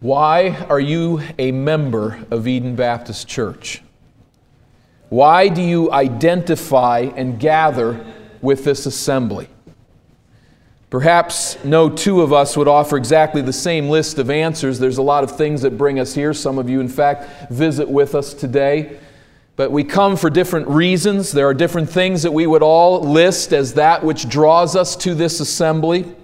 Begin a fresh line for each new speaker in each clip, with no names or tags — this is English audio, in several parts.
Why are you a member of Eden Baptist Church? Why do you identify and gather with this assembly? Perhaps no two of us would offer exactly the same list of answers. There's a lot of things that bring us here. Some of you, in fact, visit with us today. But we come for different reasons. There are different things that we would all list as that which draws us to this assembly.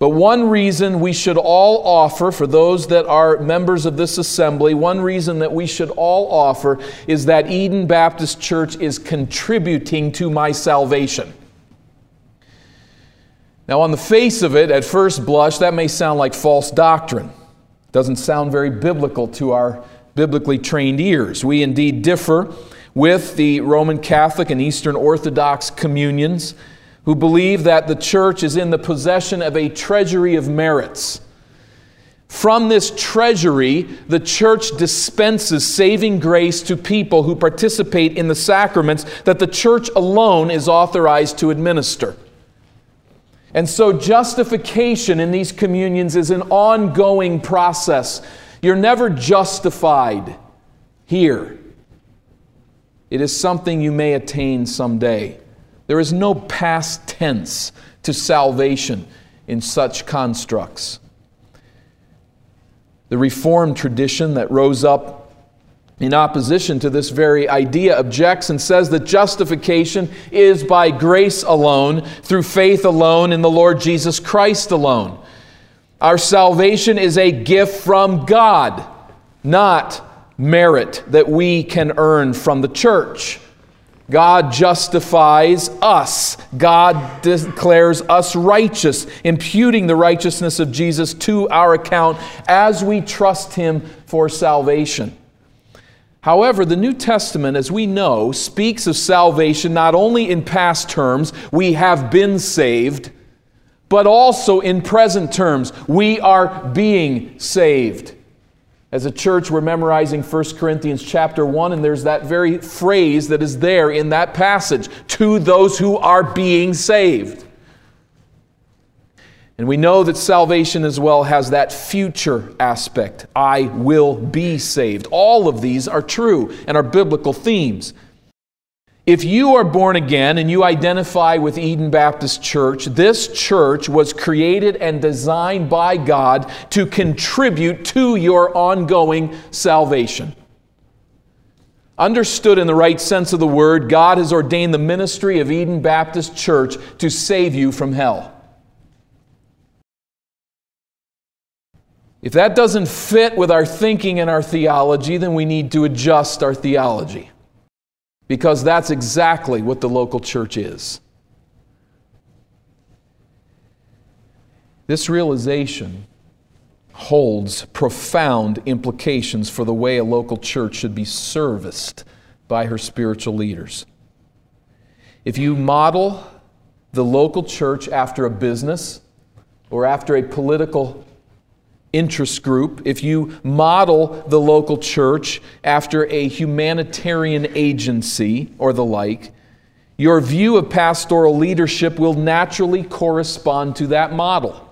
But one reason we should all offer, for those that are members of this assembly, one reason that we should all offer is that Eden Baptist Church is contributing to my salvation. Now, on the face of it, at first blush, that may sound like false doctrine. It doesn't sound very biblical to our biblically trained ears. We indeed differ with the Roman Catholic and Eastern Orthodox communions who believe that the church is in the possession of a treasury of merits. From this treasury, the church dispenses saving grace to people who participate in the sacraments that the church alone is authorized to administer. And so, justification in these communions is an ongoing process. You're never justified here, it is something you may attain someday. There is no past tense to salvation in such constructs. The Reformed tradition that rose up in opposition to this very idea objects and says that justification is by grace alone, through faith alone, in the Lord Jesus Christ alone. Our salvation is a gift from God, not merit that we can earn from the church. God justifies us. God declares us righteous, imputing the righteousness of Jesus to our account as we trust Him for salvation. However, the New Testament, as we know, speaks of salvation not only in past terms, we have been saved, but also in present terms, we are being saved. As a church, we're memorizing 1 Corinthians chapter 1, and there's that very phrase that is there in that passage to those who are being saved. And we know that salvation as well has that future aspect I will be saved. All of these are true and are biblical themes. If you are born again and you identify with Eden Baptist Church, this church was created and designed by God to contribute to your ongoing salvation. Understood in the right sense of the word, God has ordained the ministry of Eden Baptist Church to save you from hell. If that doesn't fit with our thinking and our theology, then we need to adjust our theology because that's exactly what the local church is. This realization holds profound implications for the way a local church should be serviced by her spiritual leaders. If you model the local church after a business or after a political interest group, if you model the local church after a humanitarian agency or the like, your view of pastoral leadership will naturally correspond to that model.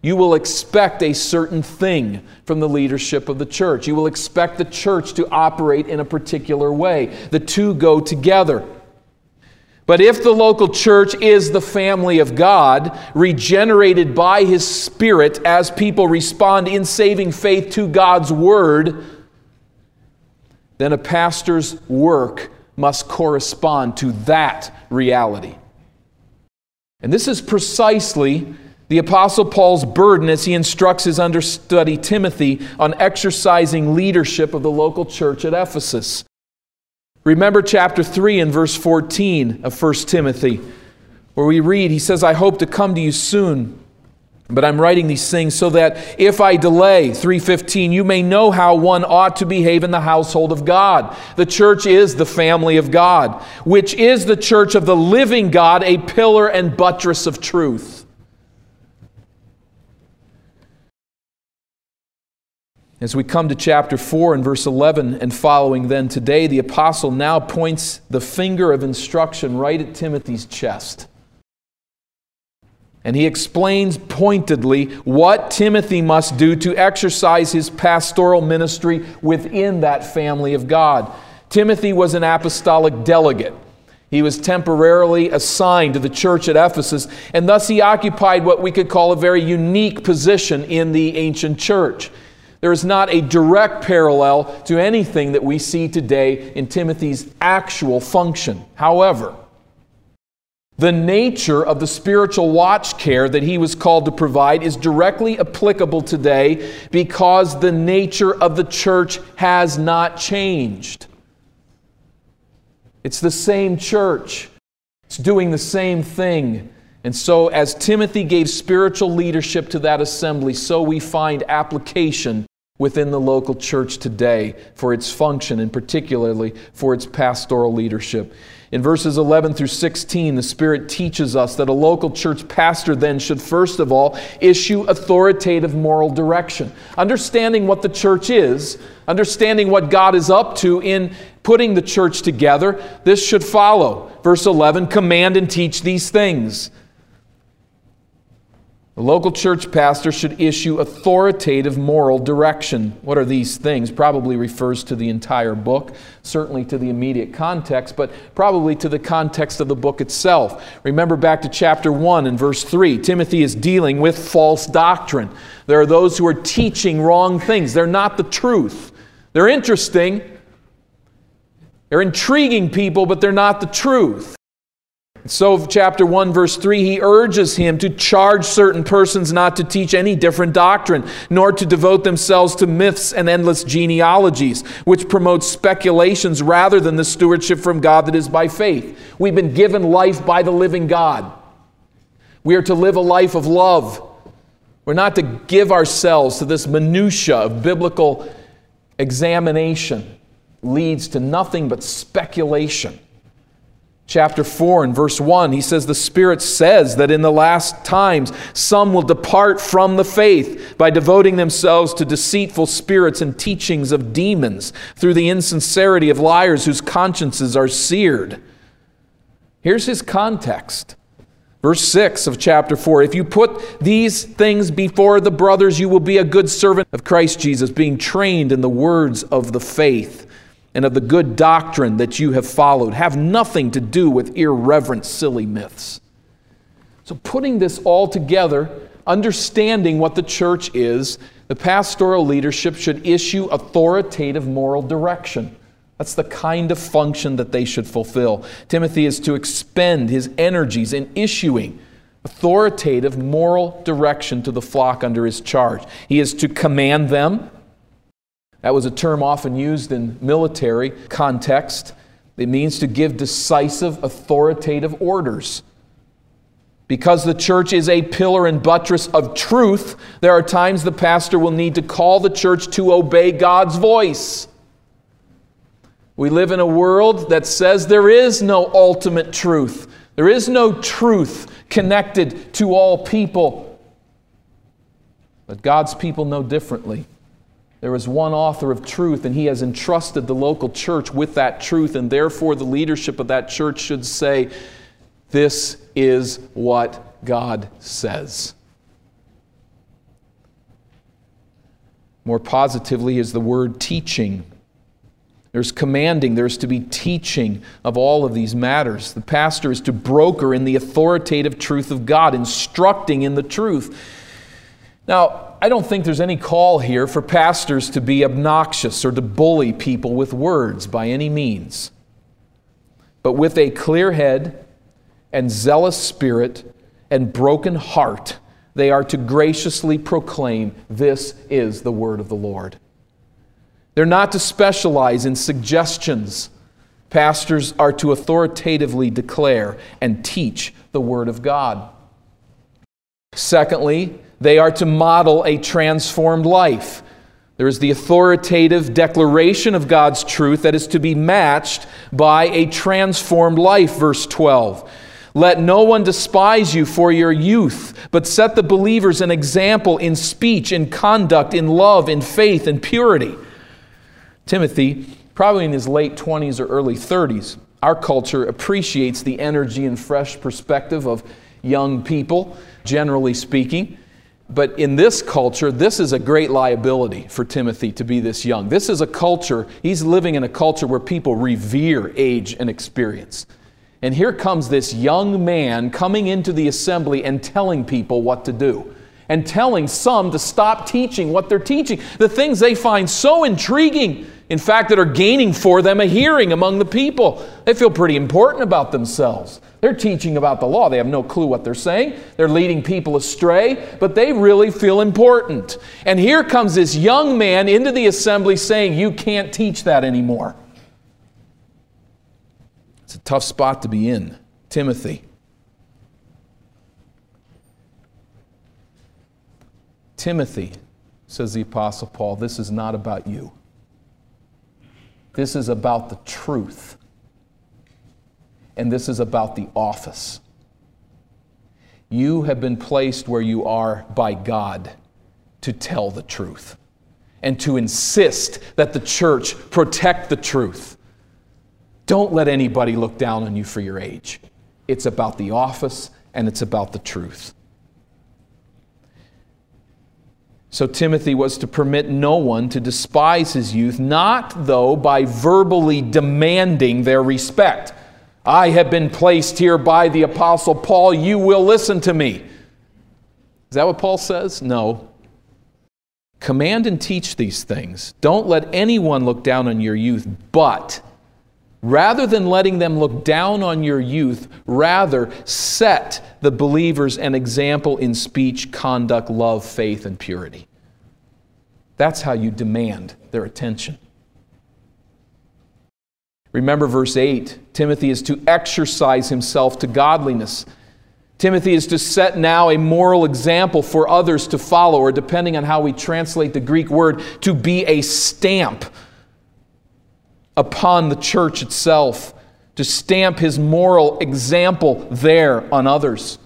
You will expect a certain thing from the leadership of the church. You will expect the church to operate in a particular way. The two go together. But if the local church is the family of God, regenerated by His Spirit as people respond in saving faith to God's Word, then a pastor's work must correspond to that reality. And this is precisely the Apostle Paul's burden as he instructs his understudy Timothy on exercising leadership of the local church at Ephesus. Remember chapter 3 and verse 14 of 1 Timothy, where we read, He says, I hope to come to you soon. But I'm writing these things so that if I delay, 315, you may know how one ought to behave in the household of God. The church is the family of God, which is the church of the living God, a pillar and buttress of truth. As we come to chapter 4 and verse 11 and following, then today, the apostle now points the finger of instruction right at Timothy's chest. And he explains pointedly what Timothy must do to exercise his pastoral ministry within that family of God. Timothy was an apostolic delegate. He was temporarily assigned to the church at Ephesus, and thus he occupied what we could call a very unique position in the ancient church. There is not a direct parallel to anything that we see today in Timothy's actual function. However, the nature of the spiritual watch care that he was called to provide is directly applicable today because the nature of the church has not changed. It's the same church, it's doing the same thing. And so, as Timothy gave spiritual leadership to that assembly, so we find application within the local church today for its function and particularly for its pastoral leadership. In verses 11 through 16, the Spirit teaches us that a local church pastor then should first of all issue authoritative moral direction. Understanding what the church is, understanding what God is up to in putting the church together, this should follow. Verse 11 command and teach these things. The local church pastor should issue authoritative moral direction. What are these things? Probably refers to the entire book, certainly to the immediate context, but probably to the context of the book itself. Remember back to chapter 1 and verse 3. Timothy is dealing with false doctrine. There are those who are teaching wrong things, they're not the truth. They're interesting, they're intriguing people, but they're not the truth. So, chapter 1, verse 3, he urges him to charge certain persons not to teach any different doctrine, nor to devote themselves to myths and endless genealogies, which promote speculations rather than the stewardship from God that is by faith. We've been given life by the living God. We are to live a life of love. We're not to give ourselves to this minutia of biblical examination leads to nothing but speculation chapter 4 and verse 1, he says, The Spirit says that in the last times some will depart from the faith by devoting themselves to deceitful spirits and teachings of demons through the insincerity of liars whose consciences are seared. Here's his context. Verse 6 of chapter 4 If you put these things before the brothers, you will be a good servant of Christ Jesus, being trained in the words of the faith and of the good doctrine that you have followed have nothing to do with irreverent, silly myths. So, putting this all together, understanding what the church is, the pastoral leadership should issue authoritative moral direction. That's the kind of function that they should fulfill. Timothy is to expend his energies in issuing authoritative moral direction to the flock under his charge. He is to command them, that was a term often used in military context. It means to give decisive, authoritative orders. Because the church is a pillar and buttress of truth, there are times the pastor will need to call the church to obey God's voice. We live in a world that says there is no ultimate truth. There is no truth connected to all people. But God's people know differently. There is one author of truth, and he has entrusted the local church with that truth, and therefore the leadership of that church should say, This is what God says. More positively is the word teaching. There's commanding, there's to be teaching of all of these matters. The pastor is to broker in the authoritative truth of God, instructing in the truth. Now, I don't think there's any call here for pastors to be obnoxious or to bully people with words by any means. But with a clear head and zealous spirit and broken heart, they are to graciously proclaim, This is the word of the Lord. They're not to specialize in suggestions. Pastors are to authoritatively declare and teach the word of God. Secondly, they are to model a transformed life. There is the authoritative declaration of God's truth that is to be matched by a transformed life, verse 12. Let no one despise you for your youth, but set the believers an example in speech, in conduct, in love, in faith, in purity. Timothy, probably in his late 20s or early 30s, our culture appreciates the energy and fresh perspective of young people. generally speaking. But in this culture, this is a great liability for Timothy to be this young. This is a culture, he's living in a culture where people revere age and experience. And here comes this young man coming into the assembly and telling people what to do, and telling some to stop teaching what they're teaching, the things they find so intriguing, in fact, that are gaining for them a hearing among the people. They feel pretty important about themselves. They're teaching about the law. They have no clue what they're saying. They're leading people astray, but they really feel important. And here comes this young man into the assembly saying, You can't teach that anymore. It's a tough spot to be in. Timothy. Timothy, says the Apostle Paul, this is not about you. This is about the truth. And this is about the office. You have been placed where you are by God to tell the truth and to insist that the church protect the truth. Don't let anybody look down on you for your age. It's about the office and it's about the truth. So Timothy was to permit no one to despise his youth, not though by verbally demanding their respect. I have been placed here by the Apostle Paul, you will listen to me. Is that what Paul says? No. Command and teach these things. Don't let anyone look down on your youth, but Rather than letting them look down on your youth, rather set the believers an example in speech, conduct, love, faith, and purity. That's how you demand their attention. Remember verse 8 Timothy is to exercise himself to godliness. Timothy is to set now a moral example for others to follow, or depending on how we translate the Greek word, to be a stamp upon the church itself to stamp his moral example there on others.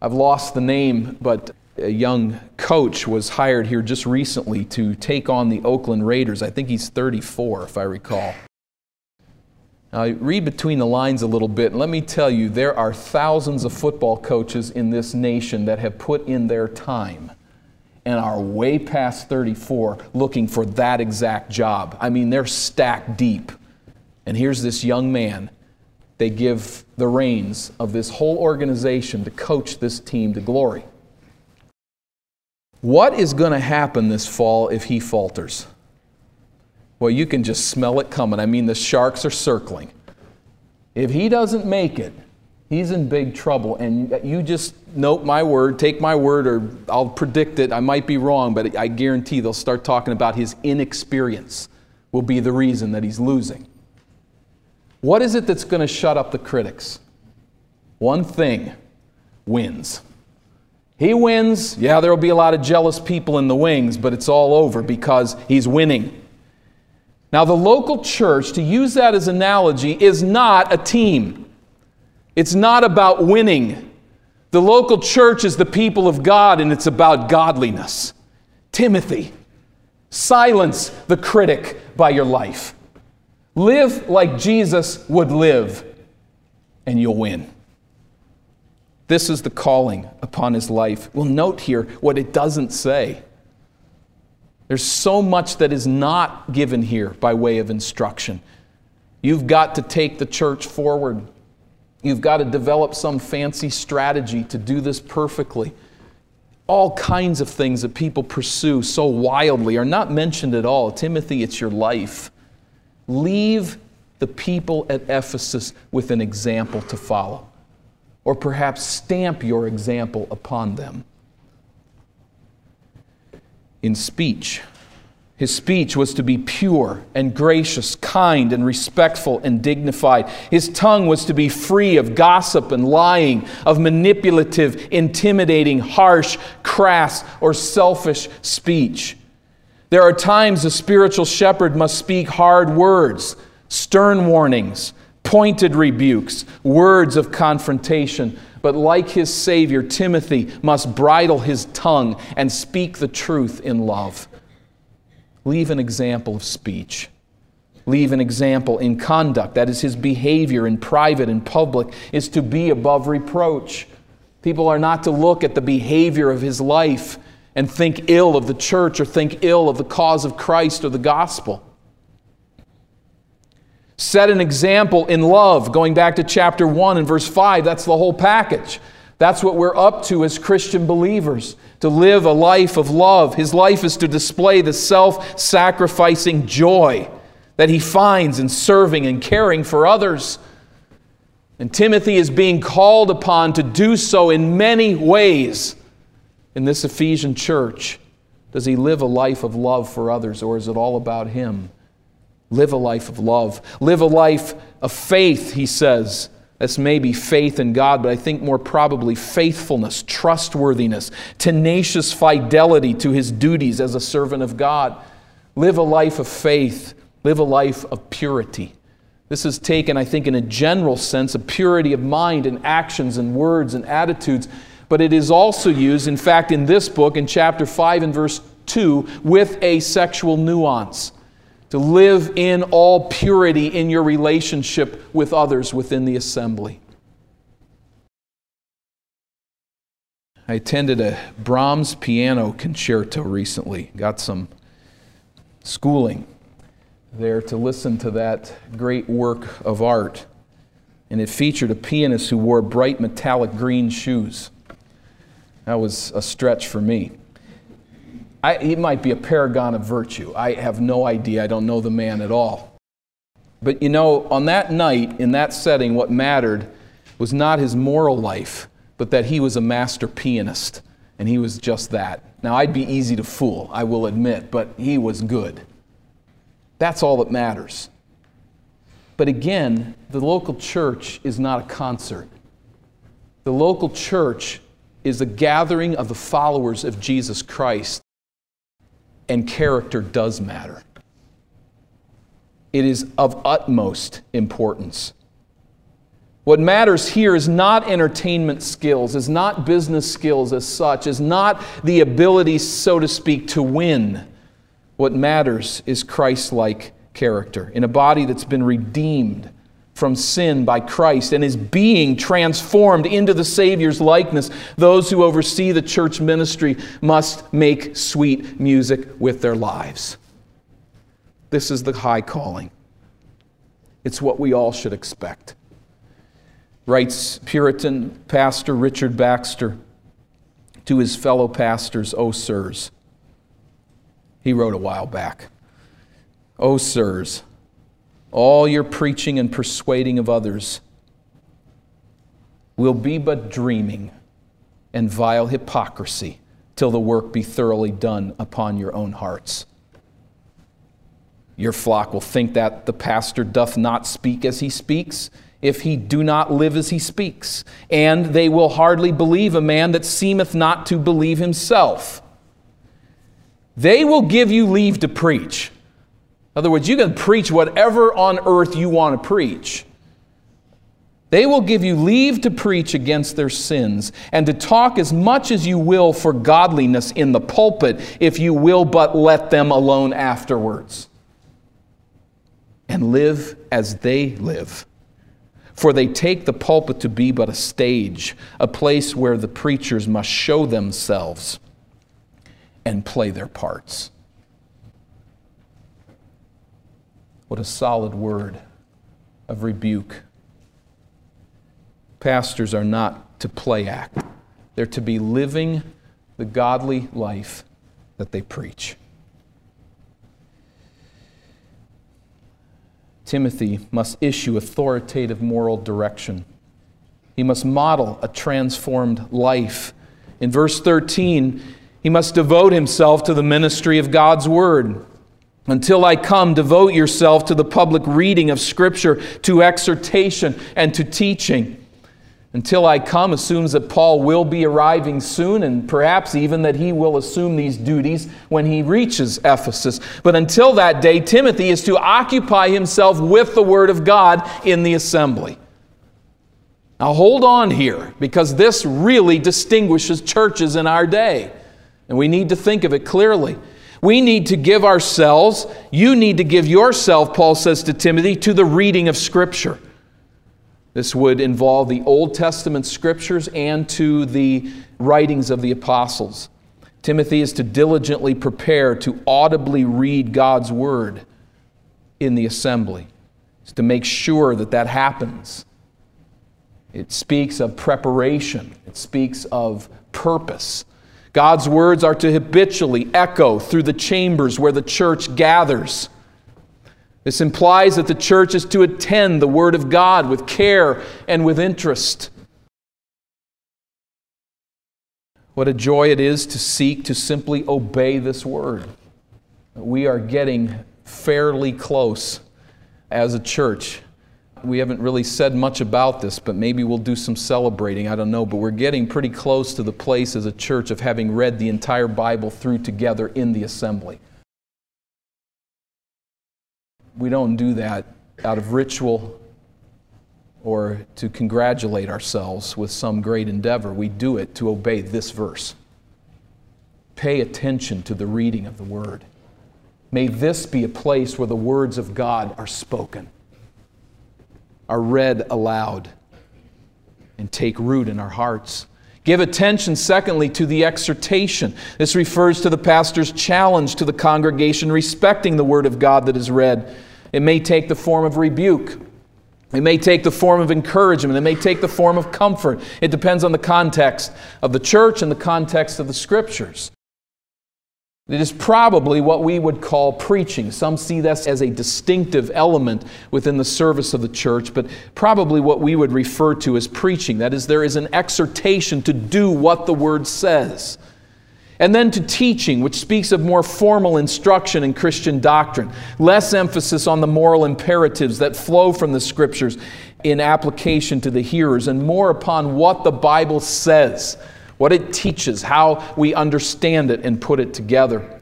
I've lost the name, but a young coach was hired here just recently to take on the Oakland Raiders. I think he's 34, if I recall. Now, read between the lines a little bit, and let me tell you, there are thousands of football coaches in this nation that have put in their time and are way past 34 looking for that exact job. I mean, they're stacked deep. And here's this young man. They give the reins of this whole organization to coach this team to glory. What is going to happen this fall if he falters? Well, you can just smell it coming. I mean, the sharks are circling. If he doesn't make it, he's in big trouble. And you just note my word, take my word, or I'll predict it. I might be wrong, but I guarantee they'll start talking about his inexperience will be the reason that he's losing. What is it that's going to shut up the critics? One thing wins. He wins. Yeah, there will be a lot of jealous people in the wings, but it's all over because he's winning. Now, the local church, to use that as analogy, is not a team. It's not about winning. The local church is the people of God and it's about godliness. Timothy, silence the critic by your life. Live like Jesus would live, and you'll win. This is the calling upon his life. We'll note here what it doesn't say. There's so much that is not given here by way of instruction. You've got to take the church forward. You've got to develop some fancy strategy to do this perfectly. All kinds of things that people pursue so wildly are not mentioned at all. Timothy, it's your life. Leave the people at Ephesus with an example to follow, or perhaps stamp your example upon them. In speech, his speech was to be pure and gracious, kind and respectful and dignified. His tongue was to be free of gossip and lying, of manipulative, intimidating, harsh, crass, or selfish speech. There are times a spiritual shepherd must speak hard words, stern warnings, pointed rebukes, words of confrontation. But like his Savior, Timothy must bridle his tongue and speak the truth in love. Leave an example of speech. Leave an example in conduct. That is, his behavior in private and public is to be above reproach. People are not to look at the behavior of his life and think ill of the church or think ill of the cause of Christ or the gospel. Set an example in love, going back to chapter 1 and verse 5. That's the whole package. That's what we're up to as Christian believers to live a life of love. His life is to display the self sacrificing joy that he finds in serving and caring for others. And Timothy is being called upon to do so in many ways in this Ephesian church. Does he live a life of love for others, or is it all about him? Live a life of love. Live a life of faith, he says. This may be faith in God, but I think more probably faithfulness, trustworthiness, tenacious fidelity to his duties as a servant of God. Live a life of faith. Live a life of purity. This is taken, I think, in a general sense, a purity of mind and actions and words and attitudes, but it is also used, in fact, in this book, in chapter 5 and verse 2, with a sexual nuance. To live in all purity in your relationship with others within the assembly. I attended a Brahms piano concerto recently, got some schooling there to listen to that great work of art. And it featured a pianist who wore bright metallic green shoes. That was a stretch for me. I, he might be a paragon of virtue. I have no idea. I don't know the man at all. But you know, on that night, in that setting, what mattered was not his moral life, but that he was a master pianist. And he was just that. Now, I'd be easy to fool, I will admit, but he was good. That's all that matters. But again, the local church is not a concert. The local church is a gathering of the followers of Jesus Christ, and character does matter. It is of utmost importance. What matters here is not entertainment skills, is not business skills as such, is not the ability, so to speak, to win. What matters is Christ like character in a body that's been redeemed from sin by Christ and is being transformed into the Savior's likeness. Those who oversee the church ministry must make sweet music with their lives. This is the high calling. It's what we all should expect. Writes Puritan pastor Richard Baxter to his fellow pastors, O sirs. He wrote a while back. O sirs, all your preaching and persuading of others will be but dreaming and vile hypocrisy till the work be thoroughly done upon your own hearts. Your flock will think that the pastor doth not speak as he speaks, if he do not live as he speaks, and they will hardly believe a man that seemeth not to believe himself. They will give you leave to preach. In other words, you can preach whatever on earth you want to preach. They will give you leave to preach against their sins and to talk as much as you will for godliness in the pulpit, if you will but let them alone afterwards. And live as they live. For they take the pulpit to be but a stage, a place where the preachers must show themselves and play their parts. What a solid word of rebuke. Pastors are not to play act, they're to be living the godly life that they preach. Timothy must issue authoritative moral direction. He must model a transformed life. In verse 13, he must devote himself to the ministry of God's Word. Until I come, devote yourself to the public reading of Scripture, to exhortation, and to teaching. Until I come assumes that Paul will be arriving soon, and perhaps even that he will assume these duties when he reaches Ephesus. But until that day, Timothy is to occupy himself with the Word of God in the assembly. Now hold on here, because this really distinguishes churches in our day. And we need to think of it clearly. We need to give ourselves, you need to give yourself, Paul says to Timothy, to the reading of Scripture. This would involve the Old Testament scriptures and to the writings of the apostles. Timothy is to diligently prepare to audibly read God's word in the assembly, it's to make sure that that happens. It speaks of preparation, it speaks of purpose. God's words are to habitually echo through the chambers where the church gathers. This implies that the church is to attend the Word of God with care and with interest. What a joy it is to seek to simply obey this Word. We are getting fairly close as a church. We haven't really said much about this, but maybe we'll do some celebrating. I don't know. But we're getting pretty close to the place as a church of having read the entire Bible through together in the assembly. We don't do that out of ritual or to congratulate ourselves with some great endeavor. We do it to obey this verse. Pay attention to the reading of the Word. May this be a place where the words of God are spoken, are read aloud, and take root in our hearts. Give attention, secondly, to the exhortation. This refers to the pastor's challenge to the congregation respecting the word of God that is read. It may take the form of rebuke, it may take the form of encouragement, it may take the form of comfort. It depends on the context of the church and the context of the scriptures. It is probably what we would call preaching. Some see this as a distinctive element within the service of the church, but probably what we would refer to as preaching. That is, there is an exhortation to do what the word says. And then to teaching, which speaks of more formal instruction in Christian doctrine, less emphasis on the moral imperatives that flow from the scriptures in application to the hearers, and more upon what the Bible says what it teaches, how we understand it and put it together.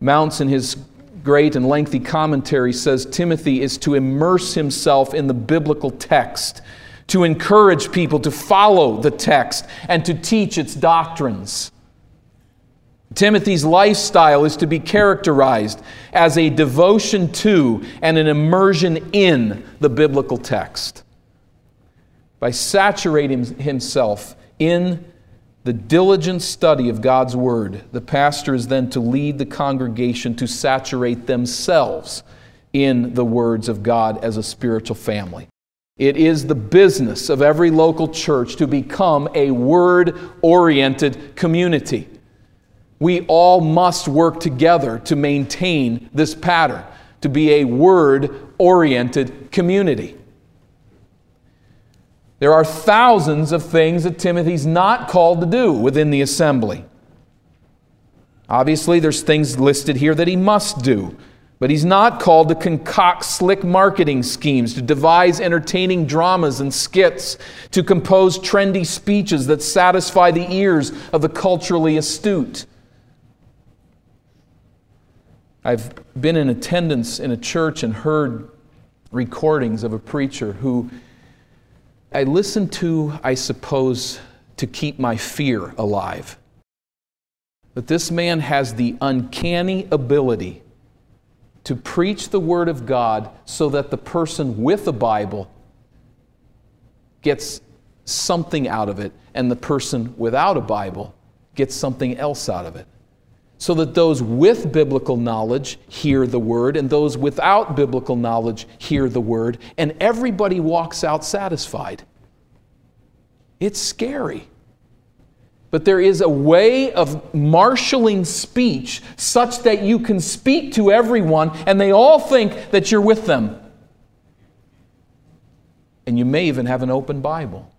Mounce, in his great and lengthy commentary, says Timothy is to immerse himself in the biblical text, to encourage people to follow the text, and to teach its doctrines. Timothy's lifestyle is to be characterized as a devotion to and an immersion in the biblical text. By saturating himself in the diligent study of God's Word, the pastor is then to lead the congregation to saturate themselves in the words of God as a spiritual family. It is the business of every local church to become a word oriented community. We all must work together to maintain this pattern, to be a word oriented community. There are thousands of things that Timothy's not called to do within the assembly. Obviously, there's things listed here that he must do, but he's not called to concoct slick marketing schemes, to devise entertaining dramas and skits, to compose trendy speeches that satisfy the ears of the culturally astute. I've been in attendance in a church and heard recordings of a preacher who I listen to, I suppose, to keep my fear alive. But this man has the uncanny ability to preach the Word of God so that the person with a Bible gets something out of it, and the person without a Bible gets something else out of it so that those with biblical knowledge hear the word and those without biblical knowledge hear the word, and everybody walks out satisfied. It's scary. But there is a way of marshaling speech such that you can speak to everyone and they all think that you're with them. And you may even have an open Bible.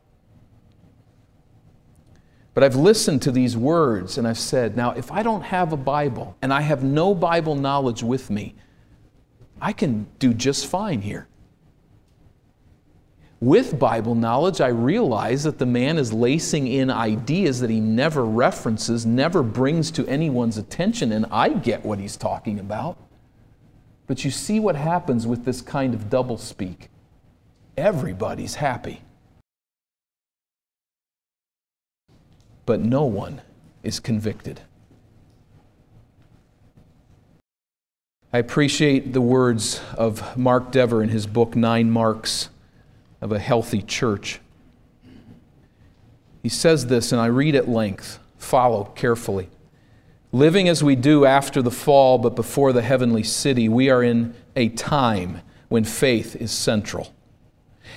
But I've listened to these words and I've said, now, if I don't have a Bible and I have no Bible knowledge with me, I can do just fine here. With Bible knowledge, I realize that the man is lacing in ideas that he never references, never brings to anyone's attention, and I get what he's talking about. But you see what happens with this kind of doublespeak. Everybody's happy. But no one is convicted. I appreciate the words of Mark Dever in his book, Nine Marks. of a healthy church. He says this, and I read at length. Follow carefully. Living as we do after the fall, but before the heavenly city, we are in a time when faith is central.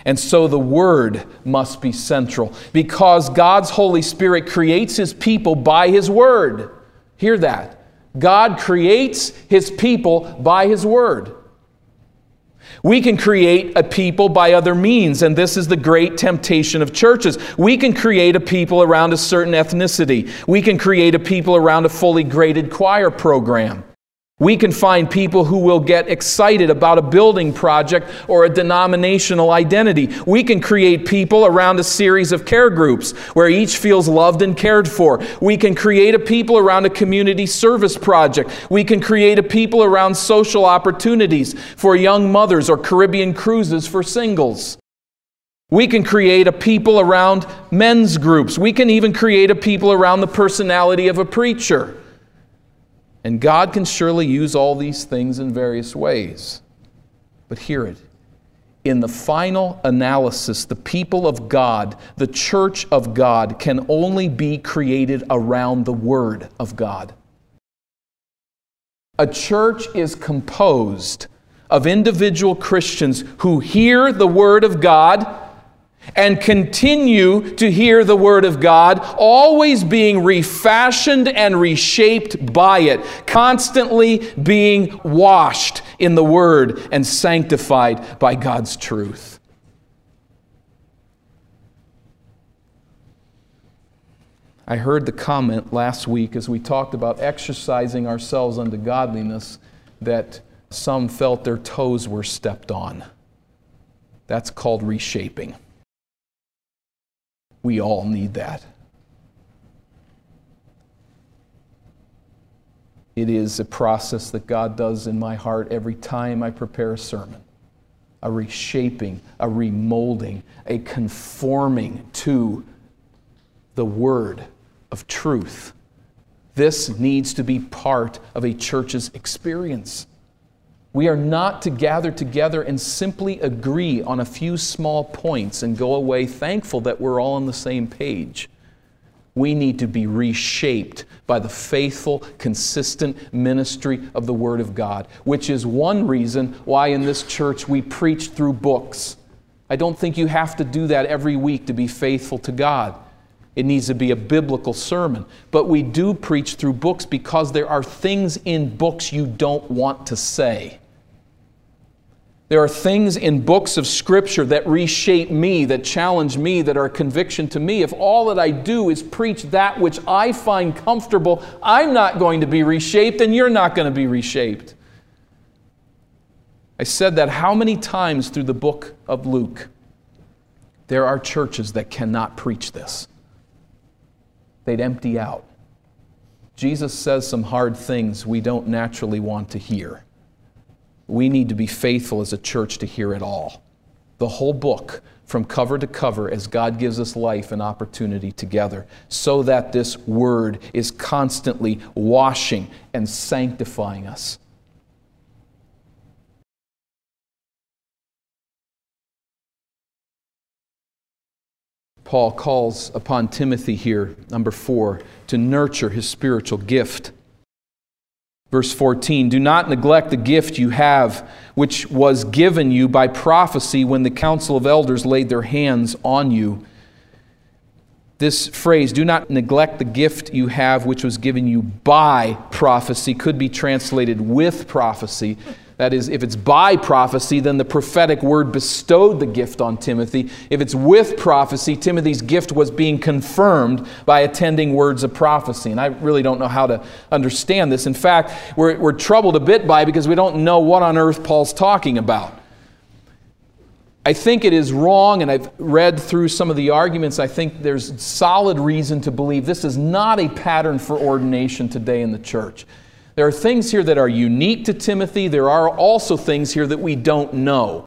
And so the Word must be central because God's Holy Spirit creates His people by His Word. Hear that. God creates His people by His Word. We can create a people by other means, and this is the great temptation of churches. We can create a people around a certain ethnicity. We can create a people around a fully graded choir program. We can find people who will get excited about a building project or a denominational identity. We can create people around a series of care groups where each feels loved and cared for. We can create a people around a community service project. We can create a people around social opportunities for young mothers or Caribbean cruises for singles. We can create a people around men's groups. We can even create a people around the personality of a preacher. And God can surely use all these things in various ways. But hear it. In the final analysis, the people of God, the church of God, can only be created around the Word of God. A church is composed of individual Christians who hear the Word of God and continue to hear the Word of God, always being refashioned and reshaped by it, constantly being washed in the Word and sanctified by God's truth. I heard the comment last week as we talked about exercising ourselves unto godliness that some felt their toes were stepped on. That's called reshaping. We all need that. It is a process that God does in my heart every time I prepare a sermon a reshaping, a remolding, a conforming to the word of truth. This needs to be part of a church's experience. We are not to gather together and simply agree on a few small points and go away thankful that we're all on the same page. We need to be reshaped by the faithful, consistent ministry of the Word of God, which is one reason why in this church we preach through books. I don't think you have to do that every week to be faithful to God. It needs to be a biblical sermon. But we do preach through books because there are things in books you don't want to say. There are things in books of Scripture that reshape me, that challenge me, that are conviction to me. If all that I do is preach that which I find comfortable, I'm not going to be reshaped and you're not going to be reshaped. I said that how many times through the book of Luke? There are churches that cannot preach this they'd empty out. Jesus says some hard things we don't naturally want to hear. We need to be faithful as a church to hear it all. The whole book, from cover to cover, as God gives us life and opportunity together, so that this word is constantly washing and sanctifying us. Paul calls upon Timothy here, number four, to nurture his spiritual gift. Verse 14 Do not neglect the gift you have, which was given you by prophecy when the council of elders laid their hands on you. This phrase, do not neglect the gift you have, which was given you by prophecy, could be translated with prophecy. That is, if it's by prophecy, then the prophetic word bestowed the gift on Timothy. If it's with prophecy, Timothy's gift was being confirmed by attending words of prophecy. And I really don't know how to understand this. In fact, we're, we're troubled a bit by because we don't know what on earth Paul's talking about. I think it is wrong, and I've read through some of the arguments. I think there's solid reason to believe this is not a pattern for ordination today in the church. There are things here that are unique to Timothy. There are also things here that we don't know.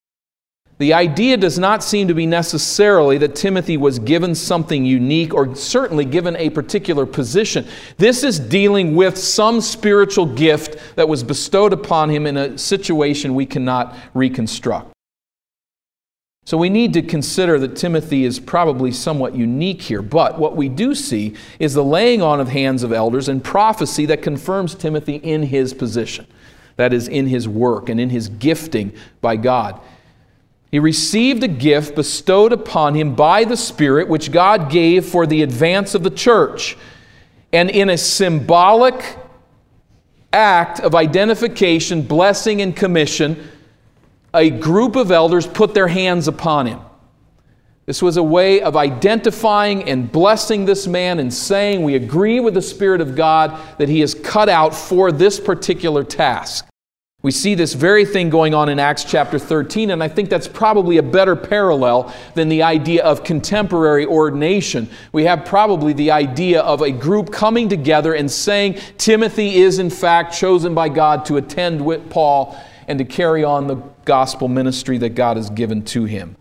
The idea does not seem to be necessarily that Timothy was given something unique or certainly given a particular position. This is dealing with some spiritual gift that was bestowed upon him in a situation we cannot reconstruct. So we need to consider that Timothy is probably somewhat unique here. But what we do see is the laying on of hands of elders and prophecy that confirms Timothy in his position. That is, in his work and in his gifting by God. He received a gift bestowed upon him by the Spirit, which God gave for the advance of the church. And in a symbolic act of identification, blessing, and commission, a group of elders put their hands upon him. This was a way of identifying and blessing this man and saying, We agree with the Spirit of God that he is cut out for this particular task. We see this very thing going on in Acts chapter 13, and I think that's probably a better parallel than the idea of contemporary ordination. We have probably the idea of a group coming together and saying, Timothy is in fact chosen by God to attend with Paul and to carry on the gospel ministry that God has given to him.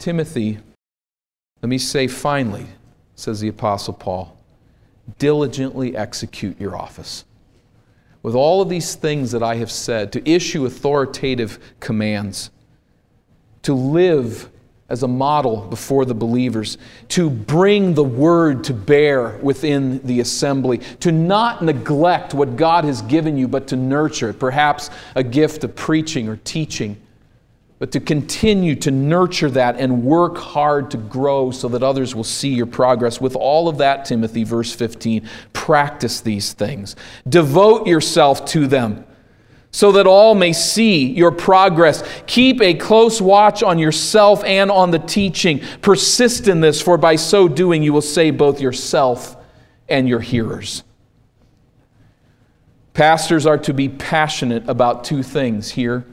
Timothy, let me say finally, says the Apostle Paul, diligently execute your office. With all of these things that I have said, to issue authoritative commands, to live as a model before the believers, to bring the word to bear within the assembly, to not neglect what God has given you, but to nurture it, perhaps a gift of preaching or teaching but to continue to nurture that and work hard to grow so that others will see your progress. With all of that, Timothy, verse 15, practice these things. Devote yourself to them so that all may see your progress. Keep a close watch on yourself and on the teaching. Persist in this, for by so doing you will save both yourself and your hearers. Pastors are to be passionate about two things here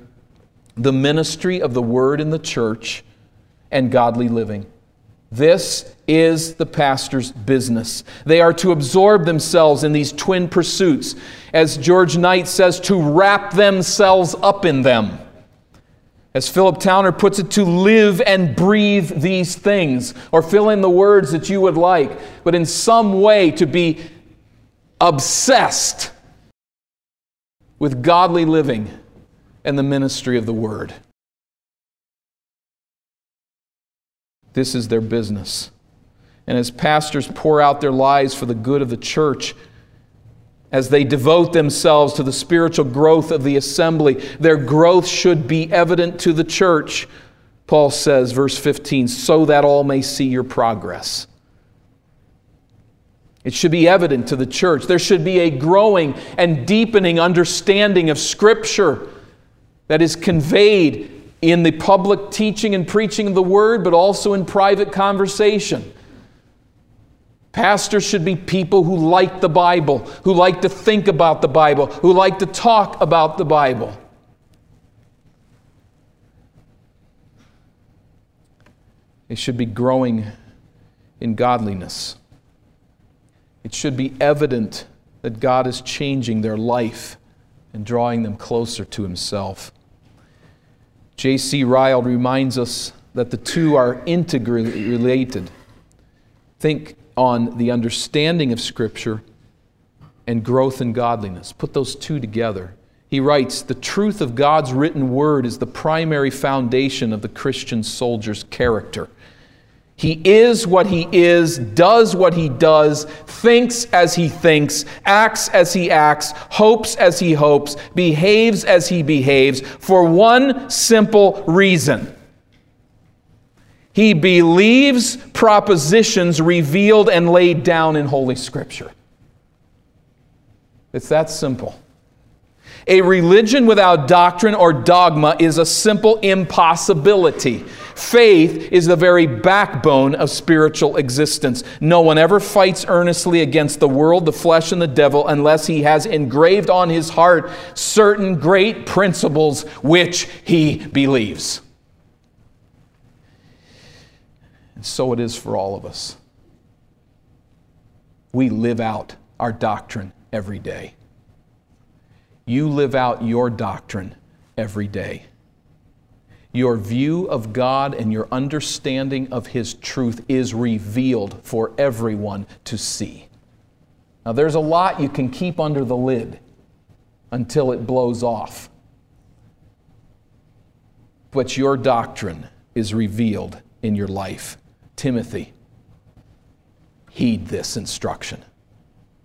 the ministry of the word in the church, and godly living. This is the pastor's business. They are to absorb themselves in these twin pursuits, as George Knight says, to wrap themselves up in them. As Philip Towner puts it, to live and breathe these things, or fill in the words that you would like, but in some way to be obsessed with godly living and the ministry of the word. This is their business. And as pastors pour out their lives for the good of the church, as they devote themselves to the spiritual growth of the assembly, their growth should be evident to the church. Paul says, verse 15, so that all may see your progress. It should be evident to the church. There should be a growing and deepening understanding of Scripture that is conveyed in the public teaching and preaching of the word, but also in private conversation. Pastors should be people who like the Bible, who like to think about the Bible, who like to talk about the Bible. They should be growing in godliness. It should be evident that God is changing their life and drawing them closer to Himself. J.C. Ryle reminds us that the two are integrally related. Think on the understanding of Scripture and growth in godliness. Put those two together. He writes The truth of God's written word is the primary foundation of the Christian soldier's character. He is what he is, does what he does, thinks as he thinks, acts as he acts, hopes as he hopes, behaves as he behaves, for one simple reason. He believes propositions revealed and laid down in Holy Scripture. It's that simple. A religion without doctrine or dogma is a simple impossibility. Faith is the very backbone of spiritual existence. No one ever fights earnestly against the world, the flesh, and the devil unless he has engraved on his heart certain great principles which he believes. And so it is for all of us. We live out our doctrine every day. You live out your doctrine every day your view of God and your understanding of His truth is revealed for everyone to see. Now, there's a lot you can keep under the lid until it blows off. But your doctrine is revealed in your life. Timothy, heed this instruction.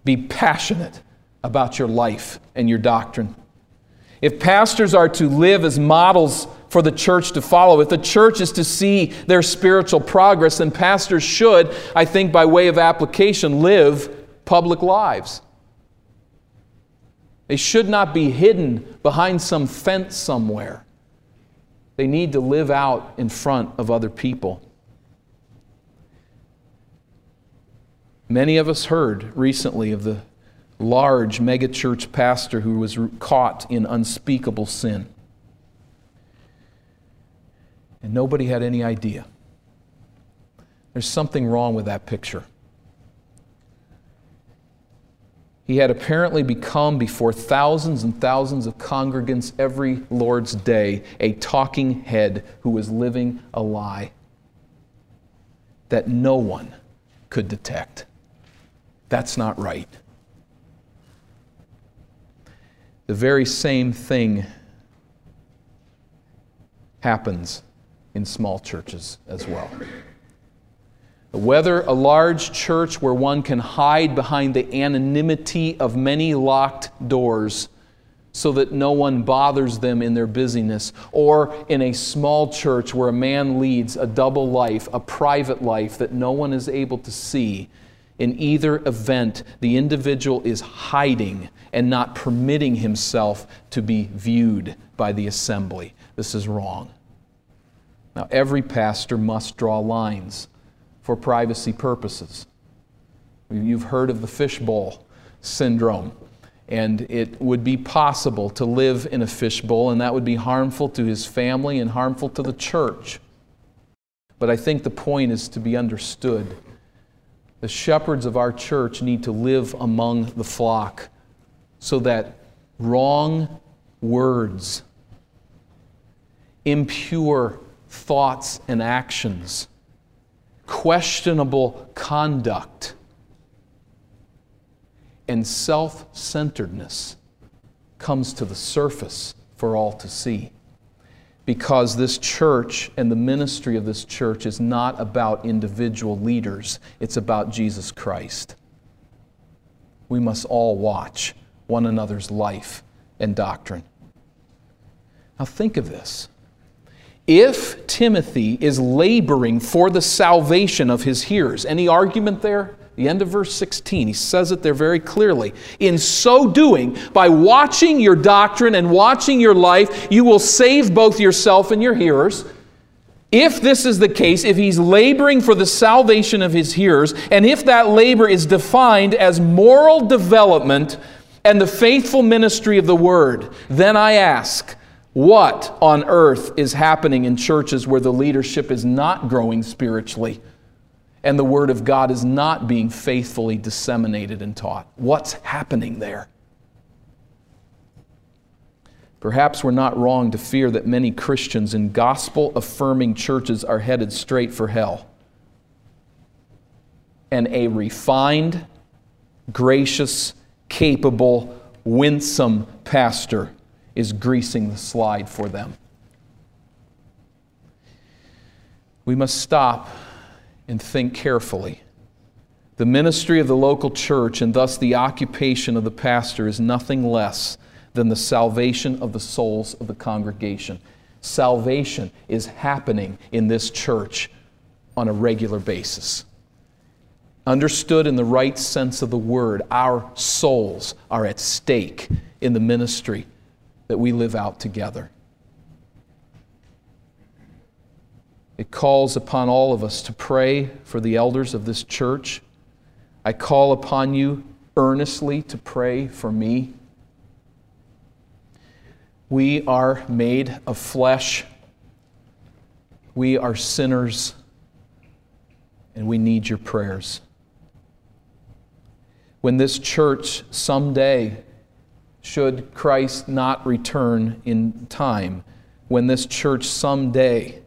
Be passionate about your life and your doctrine. If pastors are to live as models for the church to follow, if the church is to see their spiritual progress, then pastors should, I think, by way of application, live public lives. They should not be hidden behind some fence somewhere. They need to live out in front of other people. Many of us heard recently of the large megachurch pastor who was caught in unspeakable sin. And nobody had any idea. There's something wrong with that picture. He had apparently become, before thousands and thousands of congregants every Lord's day, a talking head who was living a lie that no one could detect. That's not right. The very same thing happens in small churches as well. Whether a large church where one can hide behind the anonymity of many locked doors so that no one bothers them in their busyness, or in a small church where a man leads a double life, a private life that no one is able to see, in either event, the individual is hiding and not permitting himself to be viewed by the assembly. This is wrong. Now, every pastor must draw lines for privacy purposes. You've heard of the fishbowl syndrome, and it would be possible to live in a fishbowl, and that would be harmful to his family and harmful to the church. But I think the point is to be understood. The shepherds of our church need to live among the flock so that wrong words, impure thoughts and actions, questionable conduct, and self centeredness comes to the surface for all to see. Because this church and the ministry of this church is not about individual leaders, it's about Jesus Christ. We must all watch one another's life and doctrine. Now, think of this if Timothy is laboring for the salvation of his hearers, any argument there? The end of verse 16, he says it there very clearly. In so doing, by watching your doctrine and watching your life, you will save both yourself and your hearers. If this is the case, if he's laboring for the salvation of his hearers, and if that labor is defined as moral development and the faithful ministry of the word, then I ask, what on earth is happening in churches where the leadership is not growing spiritually and the Word of God is not being faithfully disseminated and taught? What's happening there? Perhaps we're not wrong to fear that many Christians in gospel affirming churches are headed straight for hell. And a refined, gracious, capable, winsome pastor is greasing the slide for them. We must stop and think carefully. The ministry of the local church and thus the occupation of the pastor is nothing less than the salvation of the souls of the congregation. Salvation is happening in this church on a regular basis. Understood in the right sense of the word, our souls are at stake in the ministry that we live out together. It calls upon all of us to pray for the elders of this church. I call upon you earnestly to pray for me. We are made of flesh. We are sinners, and we need your prayers. When this church someday should Christ not return in time, when this church someday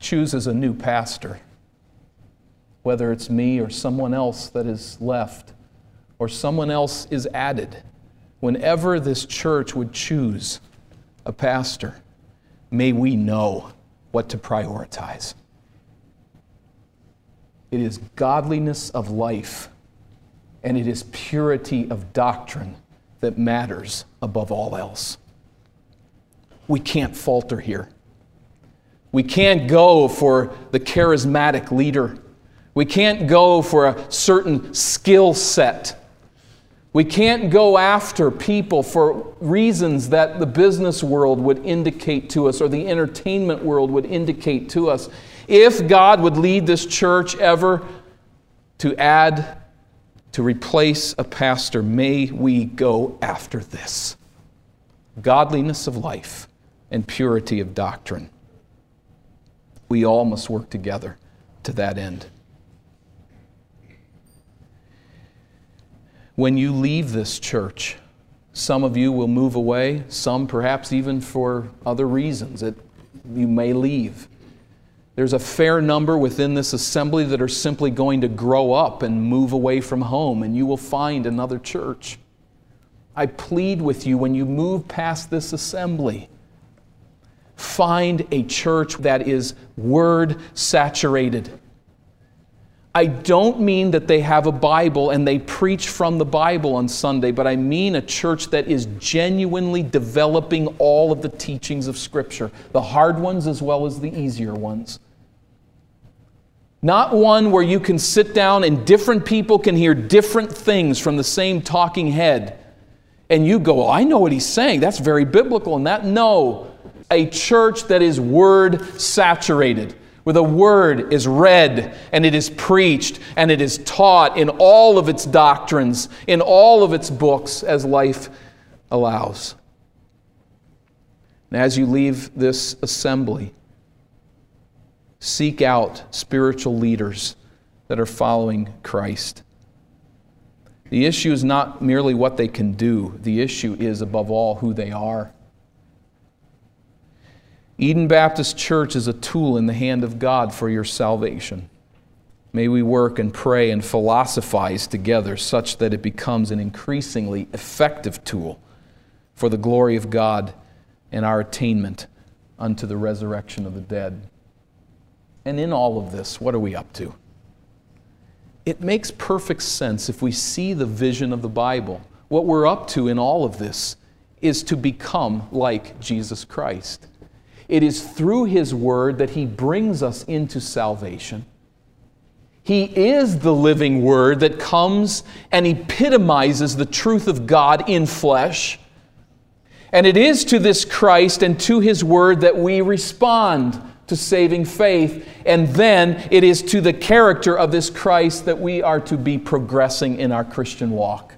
chooses a new pastor, whether it's me or someone else that is left or someone else is added, whenever this church would choose a pastor, may we know what to prioritize. It is godliness of life and it is purity of doctrine that matters above all else. We can't falter here. We can't go for the charismatic leader. We can't go for a certain skill set. We can't go after people for reasons that the business world would indicate to us or the entertainment world would indicate to us. If God would lead this church ever to add, to replace a pastor, may we go after this godliness of life and purity of doctrine. We all must work together to that end. When you leave this church, some of you will move away, some perhaps even for other reasons that you may leave. There's a fair number within this assembly that are simply going to grow up and move away from home, and you will find another church. I plead with you when you move past this assembly, find a church that is word saturated I don't mean that they have a Bible and they preach from the Bible on Sunday, but I mean a church that is genuinely developing all of the teachings of Scripture, the hard ones as well as the easier ones. Not one where you can sit down and different people can hear different things from the same talking head. And you go, well, I know what he's saying. That's very biblical. And that, no. A church that is word saturated where the word is read and it is preached and it is taught in all of its doctrines, in all of its books as life allows. And as you leave this assembly, seek out spiritual leaders that are following Christ. The issue is not merely what they can do, the issue is, above all, who they are. Eden Baptist Church is a tool in the hand of God for your salvation. May we work and pray and philosophize together such that it becomes an increasingly effective tool for the glory of God and our attainment unto the resurrection of the dead. And in all of this, what are we up to? It makes perfect sense if we see the vision of the Bible. What we're up to in all of this is to become like Jesus Christ. It is through His Word that He brings us into salvation. He is the living Word that comes and epitomizes the truth of God in flesh. And it is to this Christ and to His Word that we respond to saving faith. And then it is to the character of this Christ that we are to be progressing in our Christian walk.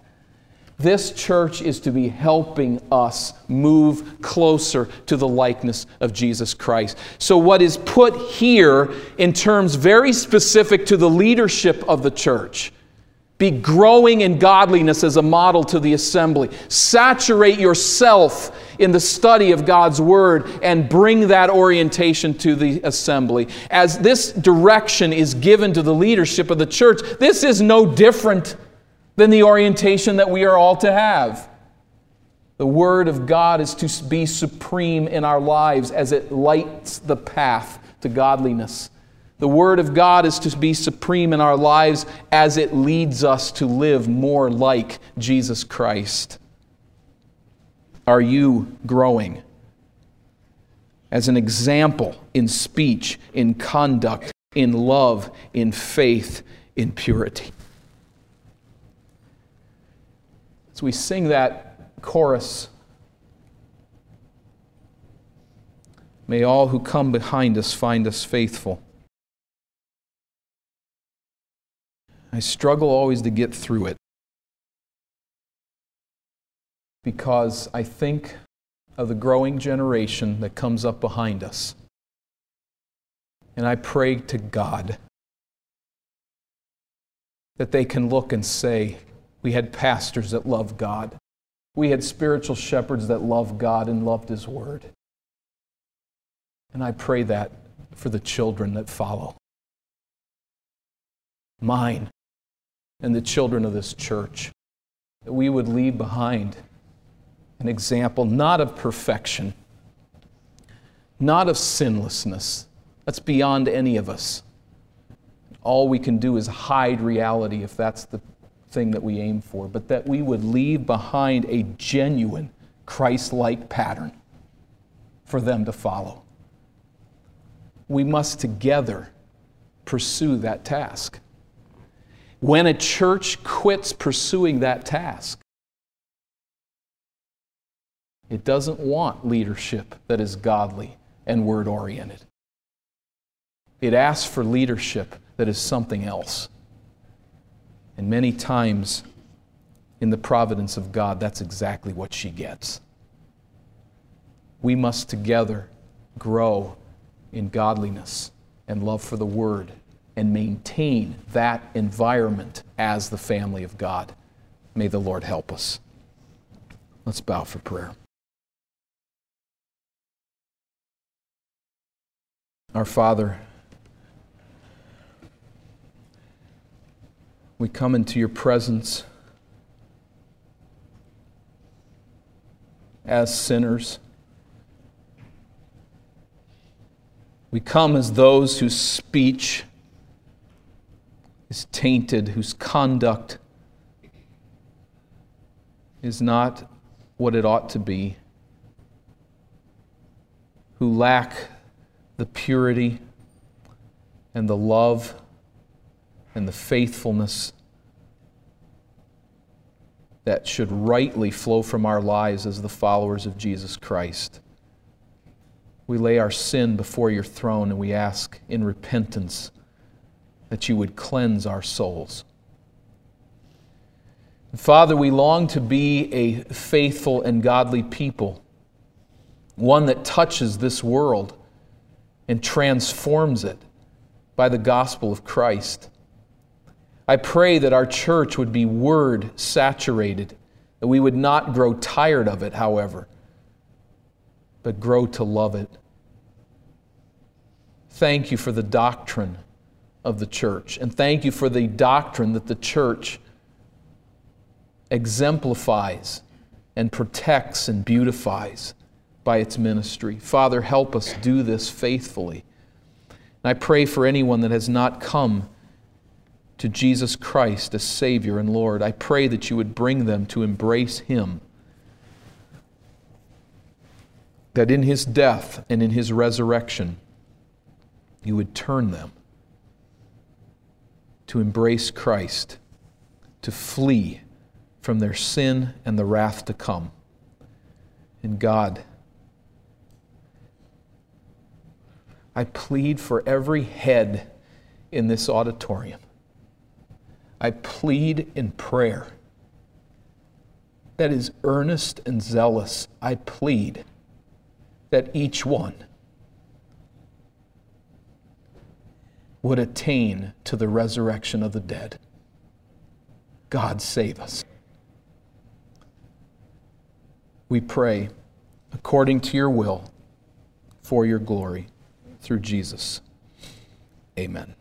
This church is to be helping us move closer to the likeness of Jesus Christ. So, what is put here in terms very specific to the leadership of the church? Be growing in godliness as a model to the assembly. Saturate yourself in the study of God's Word and bring that orientation to the assembly. As this direction is given to the leadership of the church, this is no different than the orientation that we are all to have. The Word of God is to be supreme in our lives as it lights the path to godliness. The Word of God is to be supreme in our lives as it leads us to live more like Jesus Christ. Are you growing? As an example in speech, in conduct, in love, in faith, in purity. As we sing that chorus, may all who come behind us find us faithful. I struggle always to get through it because I think of the growing generation that comes up behind us. And I pray to God that they can look and say, we had pastors that loved God. We had spiritual shepherds that loved God and loved His Word. And I pray that for the children that follow. mine, and the children of this church, that we would leave behind an example not of perfection, not of sinlessness. That's beyond any of us. All we can do is hide reality if that's the thing that we aim for, but that we would leave behind a genuine Christ like pattern for them to follow. We must together pursue that task. When a church quits pursuing that task, it doesn't want leadership that is godly and word oriented. It asks for leadership that is something else. And many times, in the providence of God, that's exactly what she gets. We must together grow in godliness and love for the Word and maintain that environment as the family of God. May the Lord help us. Let's bow for prayer. Our Father, we come into your presence as sinners. We come as those whose speech is tainted, whose conduct is not what it ought to be, who lack the purity and the love and the faithfulness that should rightly flow from our lives as the followers of Jesus Christ. We lay our sin before your throne and we ask in repentance that you would cleanse our souls. Father, we long to be a faithful and godly people, one that touches this world and transforms it by the gospel of Christ. I pray that our church would be word saturated, that we would not grow tired of it, however, but grow to love it. Thank you for the doctrine of the church, and thank you for the doctrine that the church exemplifies and protects and beautifies by its ministry. Father, help us do this faithfully. And I pray for anyone that has not come to Jesus Christ as Savior and Lord. I pray that you would bring them to embrace Him. That in His death and in His resurrection, you would turn them to embrace Christ, to flee from their sin and the wrath to come. And God, I plead for every head in this auditorium. I plead in prayer that is earnest and zealous. I plead that each one would attain to the resurrection of the dead. God save us. We pray according to your will for your glory through Jesus. Amen.